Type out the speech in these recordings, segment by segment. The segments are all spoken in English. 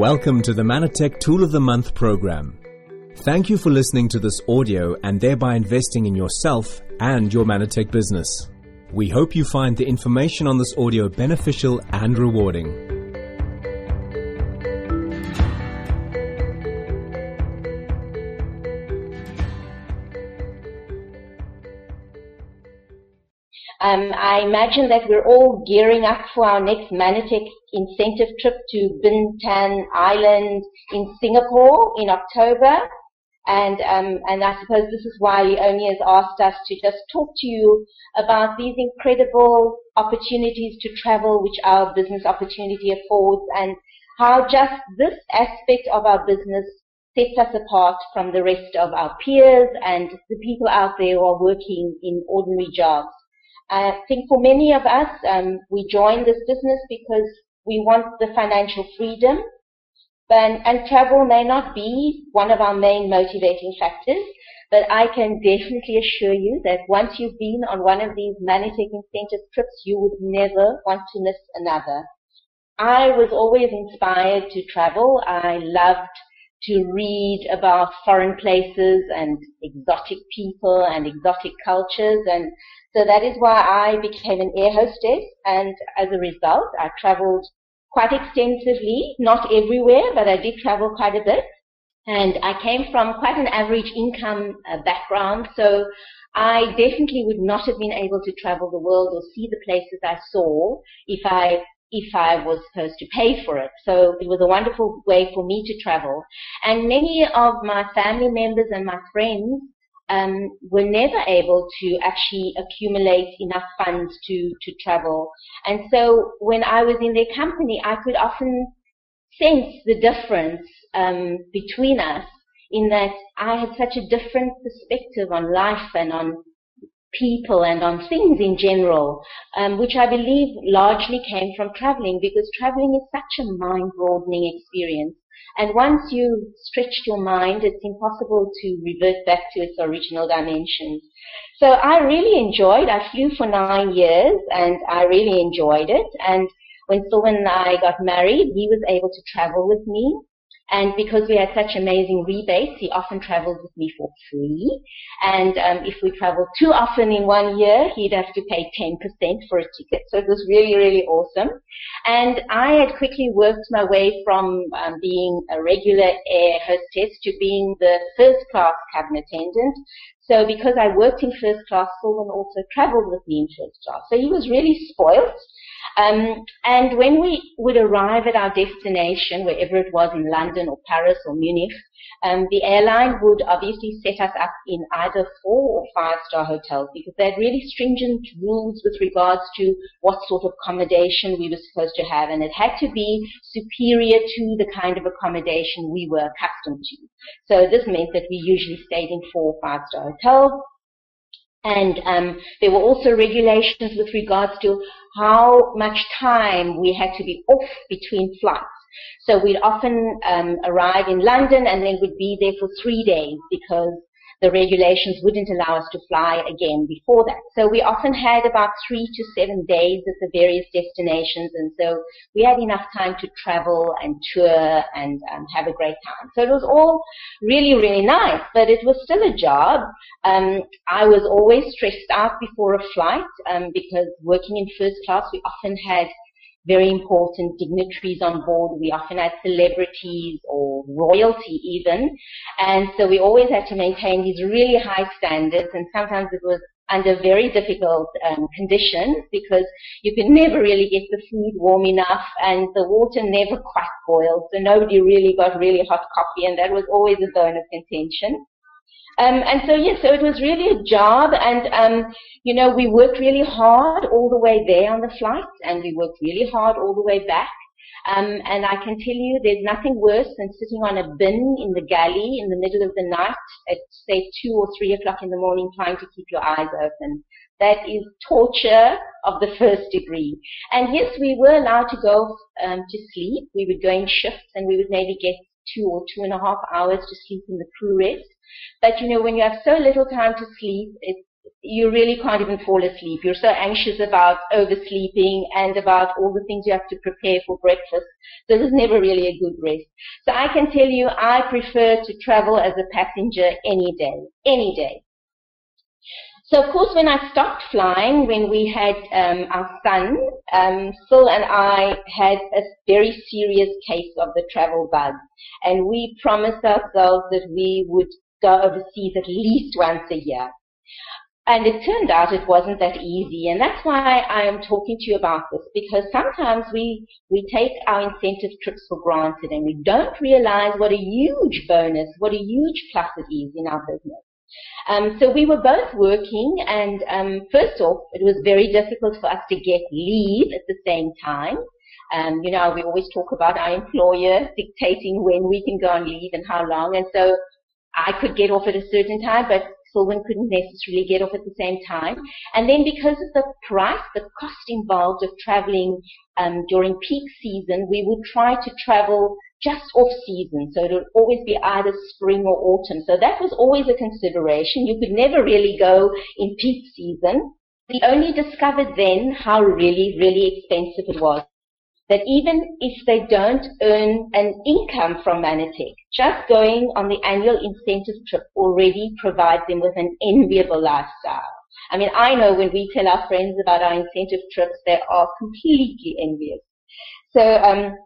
Welcome to the Mannatech Tool of the Month program. Thank you for listening to this audio and thereby investing in yourself and your Mannatech business. We hope you find the information on this audio beneficial and rewarding. Um, I imagine that we're all gearing up for our next Mannatech incentive trip to Bintan Island in Singapore in October. And, um, and I suppose this is why Leonie has asked us to just talk to you about these incredible opportunities to travel which our business opportunity affords and how just this aspect of our business sets us apart from the rest of our peers and the people out there who are working in ordinary jobs. I think for many of us, um, we join this business because we want the financial freedom, and, and travel may not be one of our main motivating factors, but I can definitely assure you that once you've been on one of these Mannatech incentive trips, you would never want to miss another. I was always inspired to travel. I loved to read about foreign places and exotic people and exotic cultures. And so that is why I became an air hostess. And as a result I traveled quite extensively, not everywhere, but I did travel quite a bit. And I came from quite an average income uh, background, so I definitely would not have been able to travel the world or see the places I saw if I if I was supposed to pay for it. So it was a wonderful way for me to travel. And many of my family members and my friends um, were never able to actually accumulate enough funds to, to travel. And so when I was in their company, I could often sense the difference um, between us in that I had such a different perspective on life and on people and on things in general, um, which I believe largely came from traveling because traveling is such a mind-broadening experience. And once you've stretched your mind, it's impossible to revert back to its original dimensions. So I really enjoyed, I flew for nine years and I really enjoyed it. And when Selwyn and I got married, he was able to travel with me. And because we had such amazing rebates, he often traveled with me for free. And um, if we traveled too often in one year, he'd have to pay 10% for a ticket. So it was really, really awesome. And I had quickly worked my way from um, being a regular air hostess to being the first class cabin attendant. So because I worked in first class, Selwyn also traveled with me in first class. So he was really spoilt. Um, and when we would arrive at our destination, wherever it was in London or Paris or Munich, um, the airline would obviously set us up in either four or five star hotels because they had really stringent rules with regards to what sort of accommodation we were supposed to have, and it had to be superior to the kind of accommodation we were accustomed to. So this meant that we usually stayed in four or five star hotels. And um, there were also regulations with regards to how much time we had to be off between flights. So we'd often um, arrive in London and then we'd be there for three days because the regulations wouldn't allow us to fly again before that. So we often had about three to seven days at the various destinations, and so we had enough time to travel and tour and um, have a great time. So it was all really, really nice, but it was still a job. Um, I was always stressed out before a flight um, because working in first class, we often had very important dignitaries on board. We often had celebrities or royalty even. And so we always had to maintain these really high standards and sometimes it was under very difficult um, conditions because you could never really get the food warm enough and the water never quite boiled. So nobody really got really hot coffee and that was always a bone of contention. Um, and so, yes, so it was really a job, and um, you know, we worked really hard all the way there on the flight, and we worked really hard all the way back. Um, and I can tell you, there's nothing worse than sitting on a bin in the galley in the middle of the night at say two or three o'clock in the morning, trying to keep your eyes open. That is torture of the first degree. And yes, we were allowed to go um, to sleep. We would go in shifts, and we would maybe get two or two and a half hours to sleep in the crew rest. But you know, when you have so little time to sleep, it's you really can't even fall asleep. You're so anxious about oversleeping and about all the things you have to prepare for breakfast. So there's never really a good rest. So I can tell you I prefer to travel as a passenger any day, any day. So of course when I stopped flying, when we had um, our son, um, Phil and I had a very serious case of the travel bug. And we promised ourselves that we would go overseas at least once a year. And it turned out it wasn't that easy. And that's why I am talking to you about this, because sometimes we, we take our incentive trips for granted and we don't realize what a huge bonus, what a huge plus it is in our business. Um, so we were both working, and um, first off, it was very difficult for us to get leave at the same time. Um, you know, we always talk about our employer dictating when we can go on leave and how long, and so I could get off at a certain time, but Selwyn couldn't necessarily get off at the same time. And then because of the price, the cost involved of traveling um, during peak season, we would try to travel just off season. So it would always be either spring or autumn. So that was always a consideration. You could never really go in peak season. We only discovered then how really, really expensive it was that even if they don't earn an income from Mannatech, just going on the annual incentive trip already provides them with an enviable lifestyle. I mean, I know when we tell our friends about our incentive trips, they are completely envious. So, um,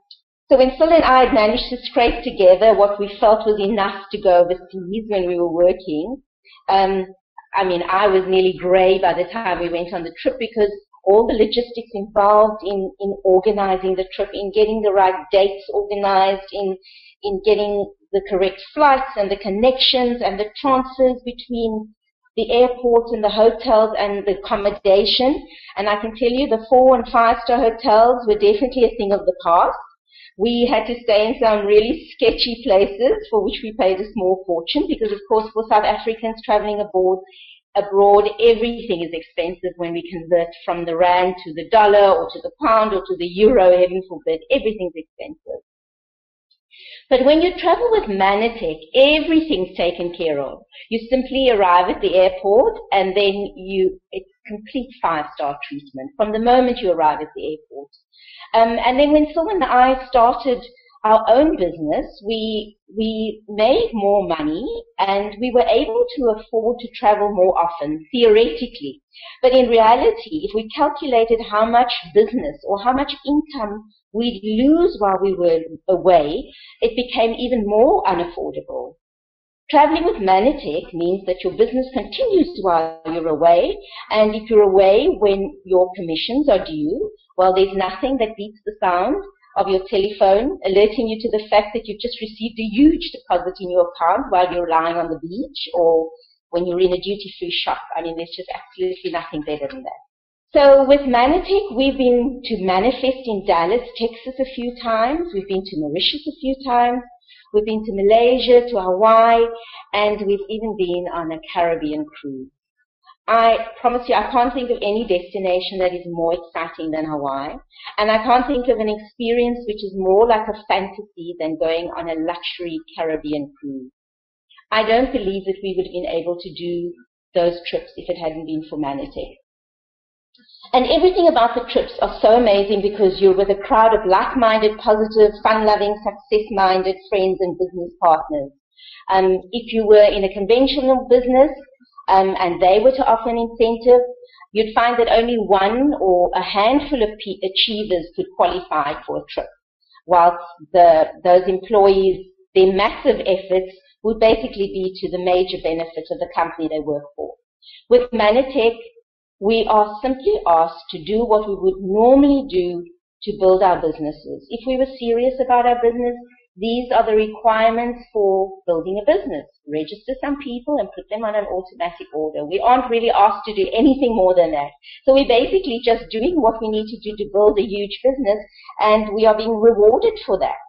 so when Phil and I had managed to scrape together what we felt was enough to go overseas when we were working, um, I mean, I was nearly grey by the time we went on the trip because all the logistics involved in, in organizing the trip, in getting the right dates organized, in, in getting the correct flights and the connections and the transfers between the airport and the hotels and the accommodation. And I can tell you the four and five star hotels were definitely a thing of the past. We had to stay in some really sketchy places for which we paid a small fortune because of course for South Africans traveling abroad, abroad, everything is expensive when we convert from the rand to the dollar or to the pound or to the euro, heaven forbid, everything's expensive. But when you travel with Mannatech, everything's taken care of. You simply arrive at the airport and then you, it's complete five-star treatment from the moment you arrive at the airport. Um, and then when Phil and I started our own business, we we made more money and we were able to afford to travel more often, theoretically. But in reality, if we calculated how much business or how much income we'd lose while we were away, it became even more unaffordable. Traveling with Mannatech means that your business continues while you're away, and if you're away when your commissions are due, well, there's nothing that beats the sound of your telephone alerting you to the fact that you've just received a huge deposit in your account while you're lying on the beach or when you're in a duty-free shop. I mean, there's just absolutely nothing better than that. So with Mannatech, we've been to MannaFest in Dallas, Texas a few times. We've been to Mauritius a few times. We've been to Malaysia, to Hawaii, and we've even been on a Caribbean cruise. I promise you, I can't think of any destination that is more exciting than Hawaii. And I can't think of an experience which is more like a fantasy than going on a luxury Caribbean cruise. I don't believe that we would have been able to do those trips if it hadn't been for Mannatech. And everything about the trips are so amazing because you're with a crowd of like-minded, positive, fun-loving, success-minded friends and business partners. Um, if you were in a conventional business, um, and they were to offer an incentive, you'd find that only one or a handful of achievers could qualify for a trip, whilst the, those employees, their massive efforts would basically be to the major benefit of the company they work for. With Mannatech, we are simply asked to do what we would normally do to build our businesses. If we were serious about our business, these are the requirements for building a business. Register some people and put them on an automatic order. We aren't really asked to do anything more than that. So we're basically just doing what we need to do to build a huge business and we are being rewarded for that.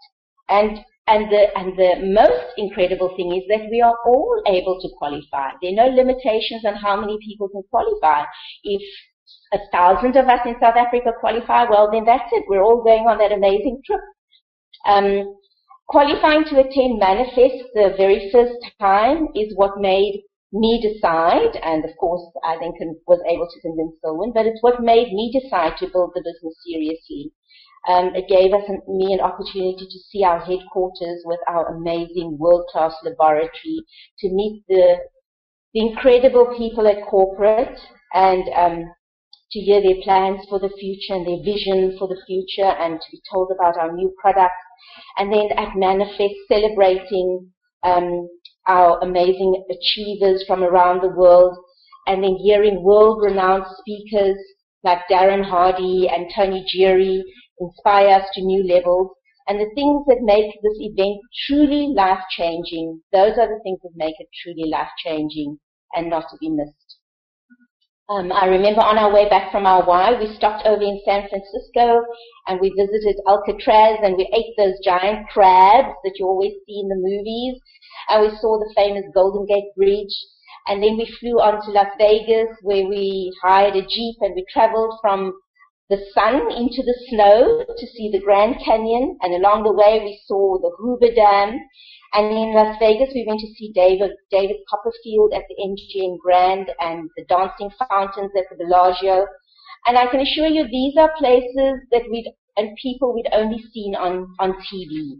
And and the, and the most incredible thing is that we are all able to qualify. There are no limitations on how many people can qualify. If a thousand of us in South Africa qualify, well then that's it. We're all going on that amazing trip. Um, Qualifying to attend MannaFest the very first time is what made me decide, and of course I then was able to convince Selwyn, but it's what made me decide to build the business seriously. Um, it gave us an, me an opportunity to see our headquarters with our amazing world-class laboratory, to meet the, the incredible people at corporate, and um, to hear their plans for the future and their vision for the future, and to be told about our new products. And then at MannaFest, celebrating um, our amazing achievers from around the world, and then hearing world-renowned speakers like Darren Hardy and Tony Jeary inspire us to new levels. And the things that make this event truly life-changing, those are the things that make it truly life-changing and not to be missed. Um, I remember on our way back from Hawaii, we stopped over in San Francisco and we visited Alcatraz and we ate those giant crabs that you always see in the movies. And we saw the famous Golden Gate Bridge. And then we flew on to Las Vegas where we hired a Jeep and we traveled from the sun into the snow to see the Grand Canyon, and along the way we saw the Hoover Dam. And in Las Vegas, we went to see David, David Copperfield at the MGM Grand and the dancing fountains at the Bellagio. And I can assure you, these are places that we'd and people we'd only seen on on TV.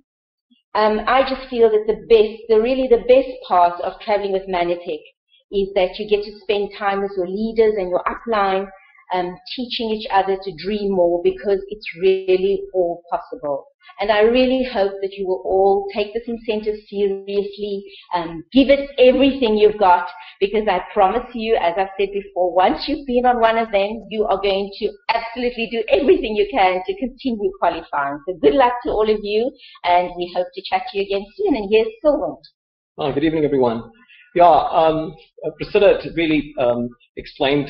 Um, I just feel that the best, the really the best part of traveling with Mannatech is that you get to spend time with your leaders and your upline um, teaching each other to dream more because it's really all possible. And I really hope that you will all take this incentive seriously, um, give it everything you've got, because I promise you, as I've said before, once you've been on one of them, you are going to absolutely do everything you can to continue qualifying. So good luck to all of you, and we hope to chat to you again soon. And here's Selwyn. Oh, good evening, everyone. Yeah, um, Priscilla really um, explained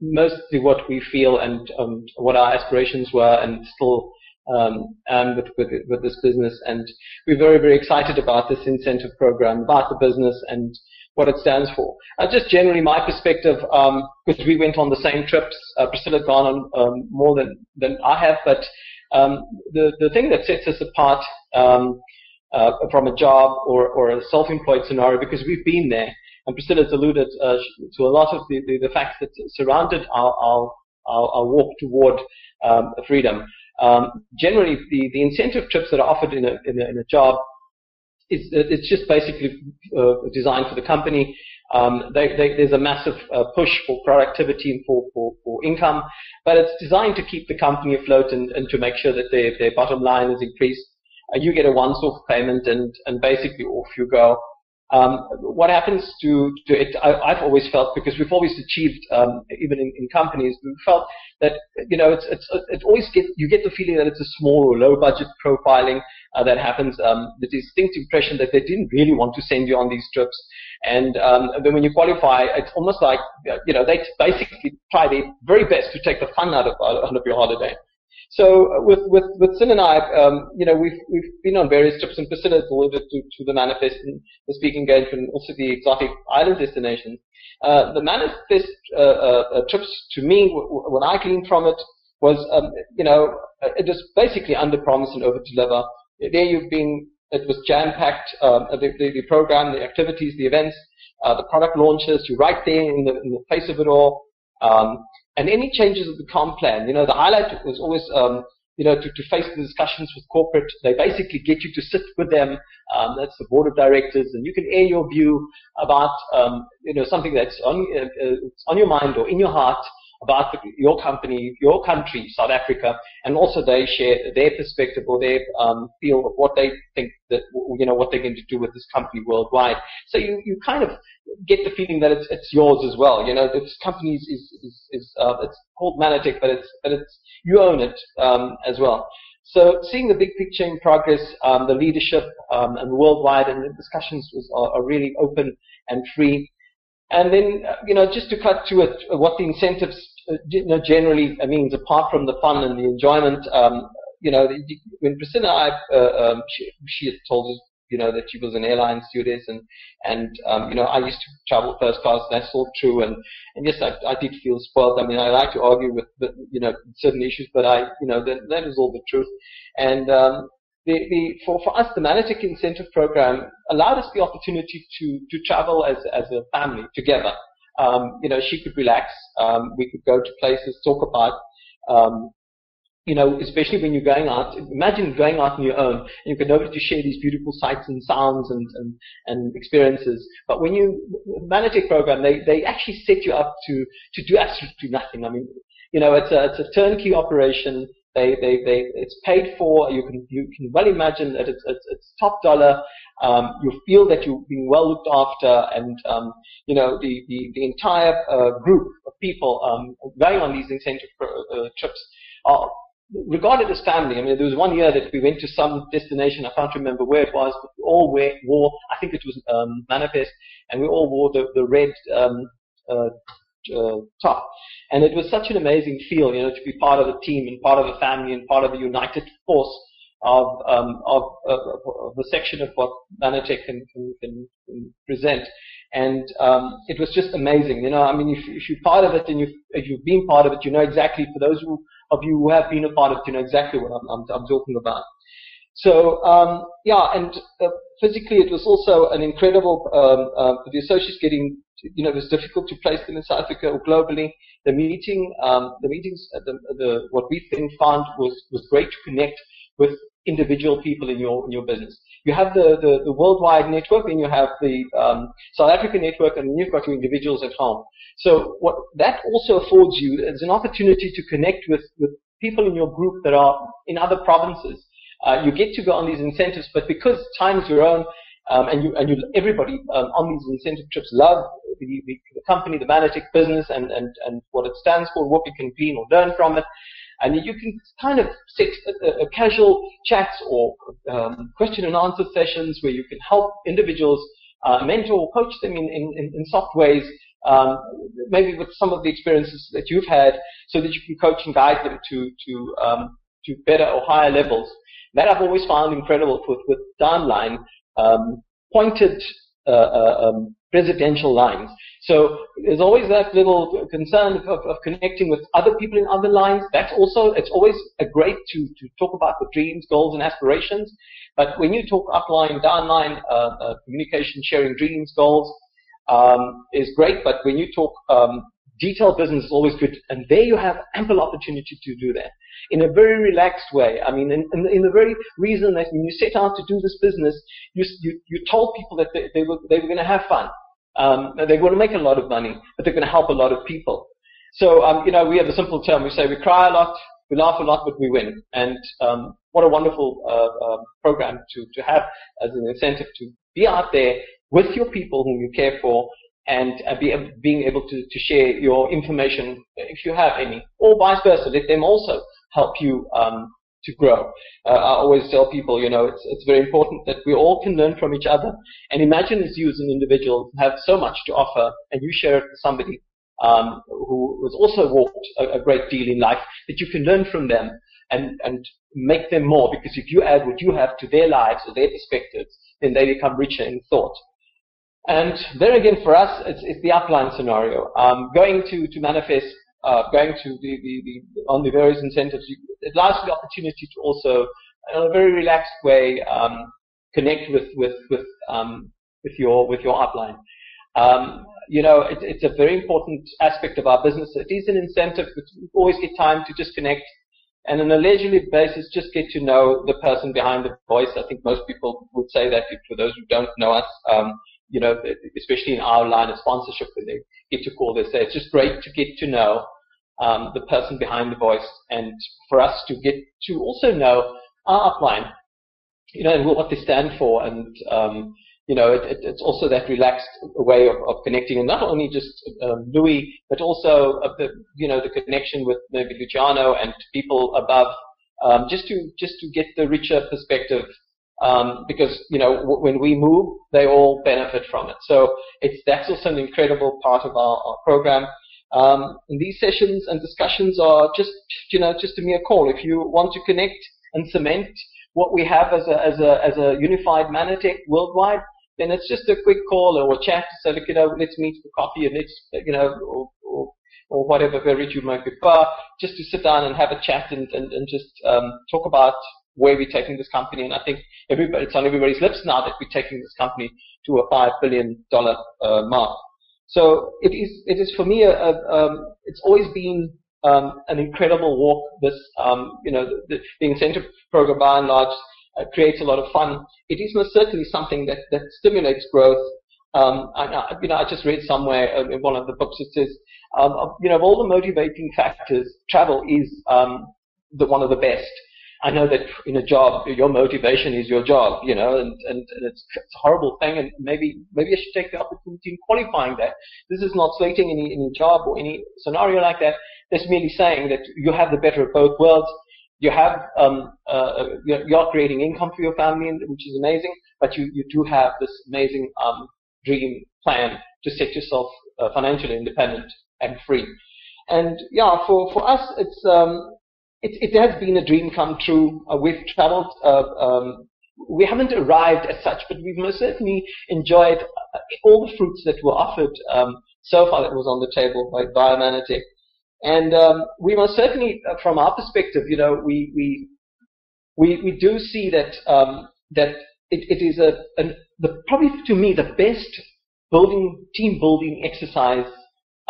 mostly what we feel and um, what our aspirations were and still um, with, with, with, this business. And we're very, very excited about this incentive program, about the business and what it stands for. Uh, just generally my perspective, because um, we went on the same trips, uh, Priscilla's gone on um, more than, than I have, but um, the, the thing that sets us apart uh, from a job or, or a self-employed scenario, because we've been there, and Priscilla's alluded uh, to a lot of the, the, the, facts that surrounded our, our, our, our walk toward um, freedom. Um, generally, the, the incentive trips that are offered in a, in a, in a job, is, it's just basically uh, designed for the company. Um, they, they, there's a massive uh, push for productivity and for, for, for, income, but it's designed to keep the company afloat and, and to make sure that their, their bottom line is increased. Uh, you get a once-off payment and, and basically off you go. Um, what happens to, to it, I, have always felt, because we've always achieved, um, even in, in, companies, we've felt that, you know, it's, it's, it always get, you get the feeling that it's a small or low budget profiling uh, that happens, um, the distinct impression that they didn't really want to send you on these trips. And um, then when you qualify, it's almost like, you know, they basically try their very best to take the fun out of, out of your holiday. So uh, with with with Sin and I, um, you know, we've we've been on various trips and Priscilla alluded to, to the MannaFest and the speaking engagement, and also the exotic island destinations. Uh, the MannaFest uh, uh, uh trips to me, what I gleaned from it was, um, you know, it was basically under promise and over deliver. There you've been, it was jam packed. Um, the, the, the, program, the activities, the events, uh, the product launches. You're right there in the in the face of it all. Um, and any changes of the comp plan. You know, the highlight was always, um, you know, to, to, face the discussions with corporate. They basically get you to sit with them. Um, that's the board of directors, and you can air your view about, um, you know, something that's on, uh, uh, on your mind or in your heart about the, your company, your country, South Africa, and also they share their perspective or their um, feel of what they think that you know what they're going to do with this company worldwide. So you, you kind of get the feeling that it's it's yours as well. You know, this company is is, is uh, it's called Mannatech, but it's but it's you own it um, as well. So seeing the big picture in progress, um, the leadership um, and worldwide, and the discussions was, are, are really open and free. And then, uh, you know, just to cut to it, what the incentives you know, generally means, apart from the fun and the enjoyment, um, you know, when Priscilla and I, uh, um, she, she had told us, you know, that she was an airline stewardess and, and, um, you know, I used to travel first class, that's all true. And, and yes, I, I did feel spoiled. I mean, I like to argue with, you know, certain issues, but I, you know, that, that is all the truth. And, um, the, the, for, for us, the Mannatech incentive program allowed us the opportunity to, to travel as, as a family together. Um, you know, she could relax. Um, we could go to places, talk about, um, you know, especially when you're going out. Imagine going out on your own. And you've got nobody to share these beautiful sights and sounds and, and, and experiences. But when you, manage a program, they, they actually set you up to, to do absolutely nothing. I mean, you know, it's a, it's a turnkey operation. They, they, they, it's paid for. You can, you can well imagine that it's, it's, it's top dollar. Um, you feel that you're being well looked after, and um, you know the the, the entire uh, group of people um, going on these incentive uh, trips are regarded as family. I mean, there was one year that we went to some destination. I can't remember where it was, but we all wore. I think it was um, MannaFest, and we all wore the the red um, uh, uh, top. And it was such an amazing feel, you know, to be part of a team and part of a family and part of a united force of um, of, of, of the section of what Mannatech can, can, can, present. And um, it was just amazing. You know, I mean, if, if you're part of it and you've, if you've been part of it, you know exactly. For those who, of you who have been a part of it, you know exactly what I'm, I'm, I'm talking about. So um, yeah, and uh, physically it was also an incredible. Um, uh, the associates getting, you know, it was difficult to place them in South Africa or globally. The meeting, um, the meetings, uh, the, the, what we then found was was great to connect with individual people in your in your business. You have the, the, the worldwide network, and you have the um, South African network, and you've got your individuals at home. So what that also affords you is an opportunity to connect with, with people in your group that are in other provinces. Uh, you get to go on these incentives, but because time is your own, um, and you and you everybody um, on these incentive trips love the, the, the company, the Mannatech business, and, and, and what it stands for, what we can glean or learn from it. And you can kind of set a, a casual chats or um, question and answer sessions where you can help individuals uh, mentor, or coach them in, in, in soft ways, um, maybe with some of the experiences that you've had, so that you can coach and guide them to to um, to better or higher levels. That I've always found incredible with with downline um, pointed uh, uh, um, residential lines. So there's always that little concern of, of, connecting with other people in other lines. That's also, it's always a great to, to talk about the dreams, goals, and aspirations. But when you talk upline, downline, uh, uh, communication, sharing dreams, goals, um, is great. But when you talk um, detailed business is always good. And there you have ample opportunity to do that in a very relaxed way. I mean, in, in, in the very reason that when you set out to do this business, you, you, you told people that they, they were, they were going to have fun. Um, they're going to make a lot of money, but they're going to help a lot of people. So, um, you know, we have a simple term. We say we cry a lot, we laugh a lot, but we win. And um, what a wonderful uh, uh, program to, to have as an incentive to be out there with your people whom you care for and uh, be, being able to, to share your information if you have any, or vice versa. Let them also help you um, to grow. Uh, I always tell people, you know, it's, it's very important that we all can learn from each other. And imagine as you as an individual have so much to offer and you share it with somebody um, who has also walked a, a, great deal in life, that you can learn from them and, and make them more. Because if you add what you have to their lives or their perspectives, then they become richer in thought. And there again, for us, it's, it's the upline scenario. Um, going to, to MannaFest uh, going to the, the, the, on the various incentives, it allows the opportunity to also, in a very relaxed way, um, connect with with with um, with your with your upline. Um, you know, it, it's a very important aspect of our business. It is an incentive, but we always get time to just connect, and on a leisurely basis, just get to know the person behind the voice. I think most people would say that. For those who don't know us, um, you know, especially in our line of sponsorship, when they get to call, they say it's just great to get to know um, the person behind the voice, and for us to get to also know our upline, you know, and what they stand for, and um, you know, it, it, it's also that relaxed way of, of connecting, and not only just um, Louis, but also the, you know, the connection with maybe Luciano and people above, um, just to just to get the richer perspective um, because you know w- when we move, they all benefit from it. So it's that's also an incredible part of our, our program. Um, these sessions and discussions are just you know just a mere call. If you want to connect and cement what we have as a as a as a unified Mannatech worldwide, then it's just a quick call or a chat to say, look, you know, let's meet for coffee and let's you know or, or or whatever beverage you might prefer, just to sit down and have a chat and, and, and just um, talk about where we're taking this company, and I think everybody, it's on everybody's lips now that we're taking this company to a five billion dollar uh, mark. So it is, it is for me, a, a, um, it's always been um, an incredible walk. This, um, you know, the, the, incentive program by and large uh, creates a lot of fun. It is most certainly something that, that stimulates growth. Um, I, you know, I just read somewhere uh, in one of the books it says, um, you know, of all the motivating factors, travel is um, the one of the best. I know that in a job, your motivation is your job, you know, and, and, and it's, it's, a horrible thing, and maybe maybe I should take the opportunity in qualifying that. This is not slating any, any job or any scenario like that. It's merely saying that you have the better of both worlds. You have, um, uh, you're, you're, creating income for your family, which is amazing, but you, you do have this amazing um, dream plan to set yourself uh, financially independent and free. And yeah, for, for us, it's, um, it, it has been a dream come true. Uh, we've traveled, uh, um, we haven't arrived as such, but we've most certainly enjoyed uh, all the fruits that were offered um, so far that was on the table by Biomanatech. And um, we most certainly, uh, from our perspective, you know, we we we, we do see that um, that it, it is a an, the probably to me the best building team building exercise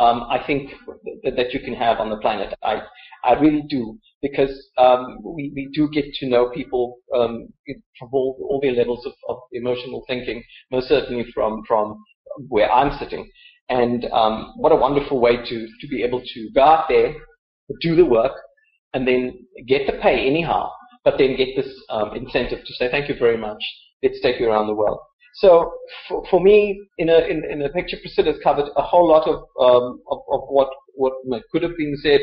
um, I think that, that you can have on the planet. I I really do because um, we, we do get to know people um, from all, all their levels of, of, emotional thinking, most certainly from, from where I'm sitting. And um, what a wonderful way to, to be able to go out there, do the work, and then get the pay anyhow, but then get this um, incentive to say, thank you very much, let's take you around the world. So for, for me, in a, in, in a picture, Priscilla's covered a whole lot of, um, of, of what, what could have been said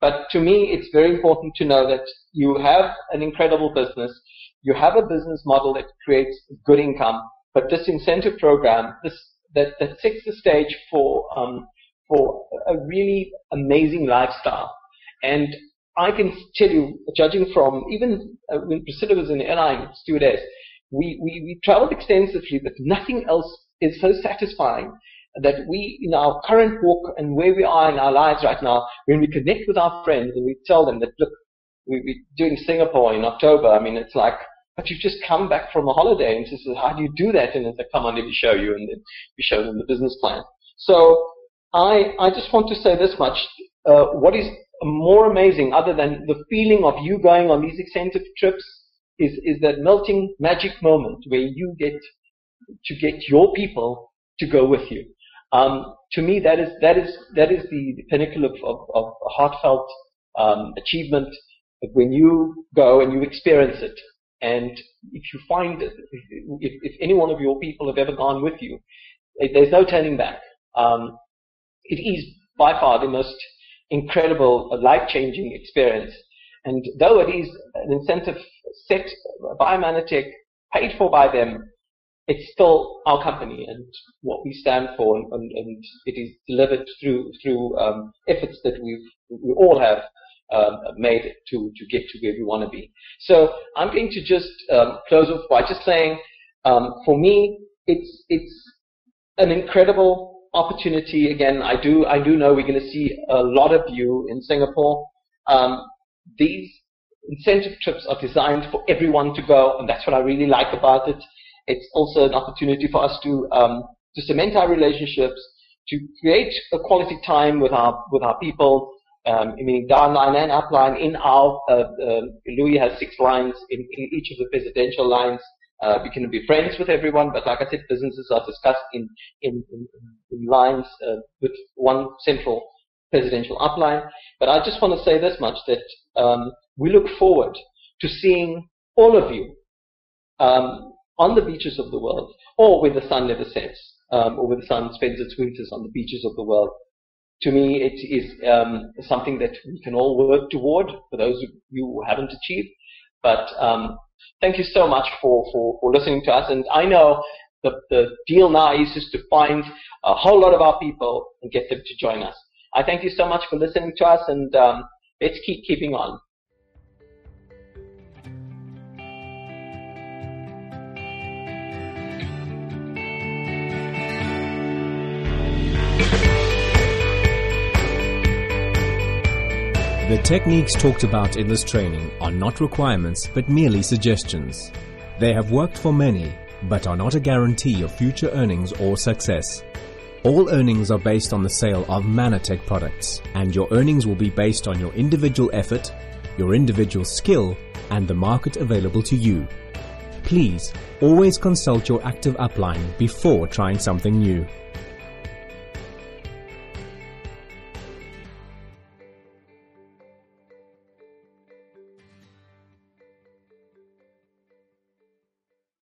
but to me, it's very important to know that you have an incredible business. You have a business model that creates good income, but this incentive program, this, that, that sets the stage for, um, for a really amazing lifestyle. And I can tell you, judging from even uh, when Priscilla was an airline stewardess, we, we, we traveled extensively, but nothing else is so satisfying that we, in our current walk and where we are in our lives right now, when we connect with our friends and we tell them that, look, we, we're doing Singapore in October, I mean, it's like, but you've just come back from a holiday and says, how do you do that? And it's like, come on, let me show you. And then we show them the business plan. So I, I just want to say this much. Uh, what is more amazing other than the feeling of you going on these extensive trips is, is that melting magic moment where you get to get your people to go with you. Um, to me, that is that is that is the, the pinnacle of, of, of heartfelt um, achievement. When you go and you experience it, and if you find if, if any one of your people have ever gone with you, there's no turning back. Um, it is by far the most incredible, life-changing experience. And though it is an incentive set by Mannatech, paid for by them, it's still our company and what we stand for, and, and, and it is delivered through through um, efforts that we we all have um, made to to get to where we want to be. So I'm going to just um, close off by just saying, um, for me, it's it's an incredible opportunity. Again, I do I do know we're going to see a lot of you in Singapore. These incentive trips are designed for everyone to go, and that's what I really like about it. It's also an opportunity for us to um, to cement our relationships, to create a quality time with our with our people, um, meaning downline and upline. In our uh, uh, Louis has six lines in, in each of the presidential lines. Uh, we can be friends with everyone, but like I said, businesses are discussed in in, in, in lines uh, with one central presidential upline. But I just want to say this much that um, we look forward to seeing all of you um, on the beaches of the world, or where the sun never sets, um, or where the sun spends its winters on the beaches of the world. To me, it is um, something that we can all work toward for those of you who haven't achieved. But um, thank you so much for, for, for listening to us. And I know the, the deal now is just to find a whole lot of our people and get them to join us. I thank you so much for listening to us, and um, let's keep keeping on. The techniques talked about in this training are not requirements but merely suggestions. They have worked for many but are not a guarantee of future earnings or success. All earnings are based on the sale of Mannatech products and your earnings will be based on your individual effort, your individual skill and the market available to you. Please always consult your active upline before trying something new.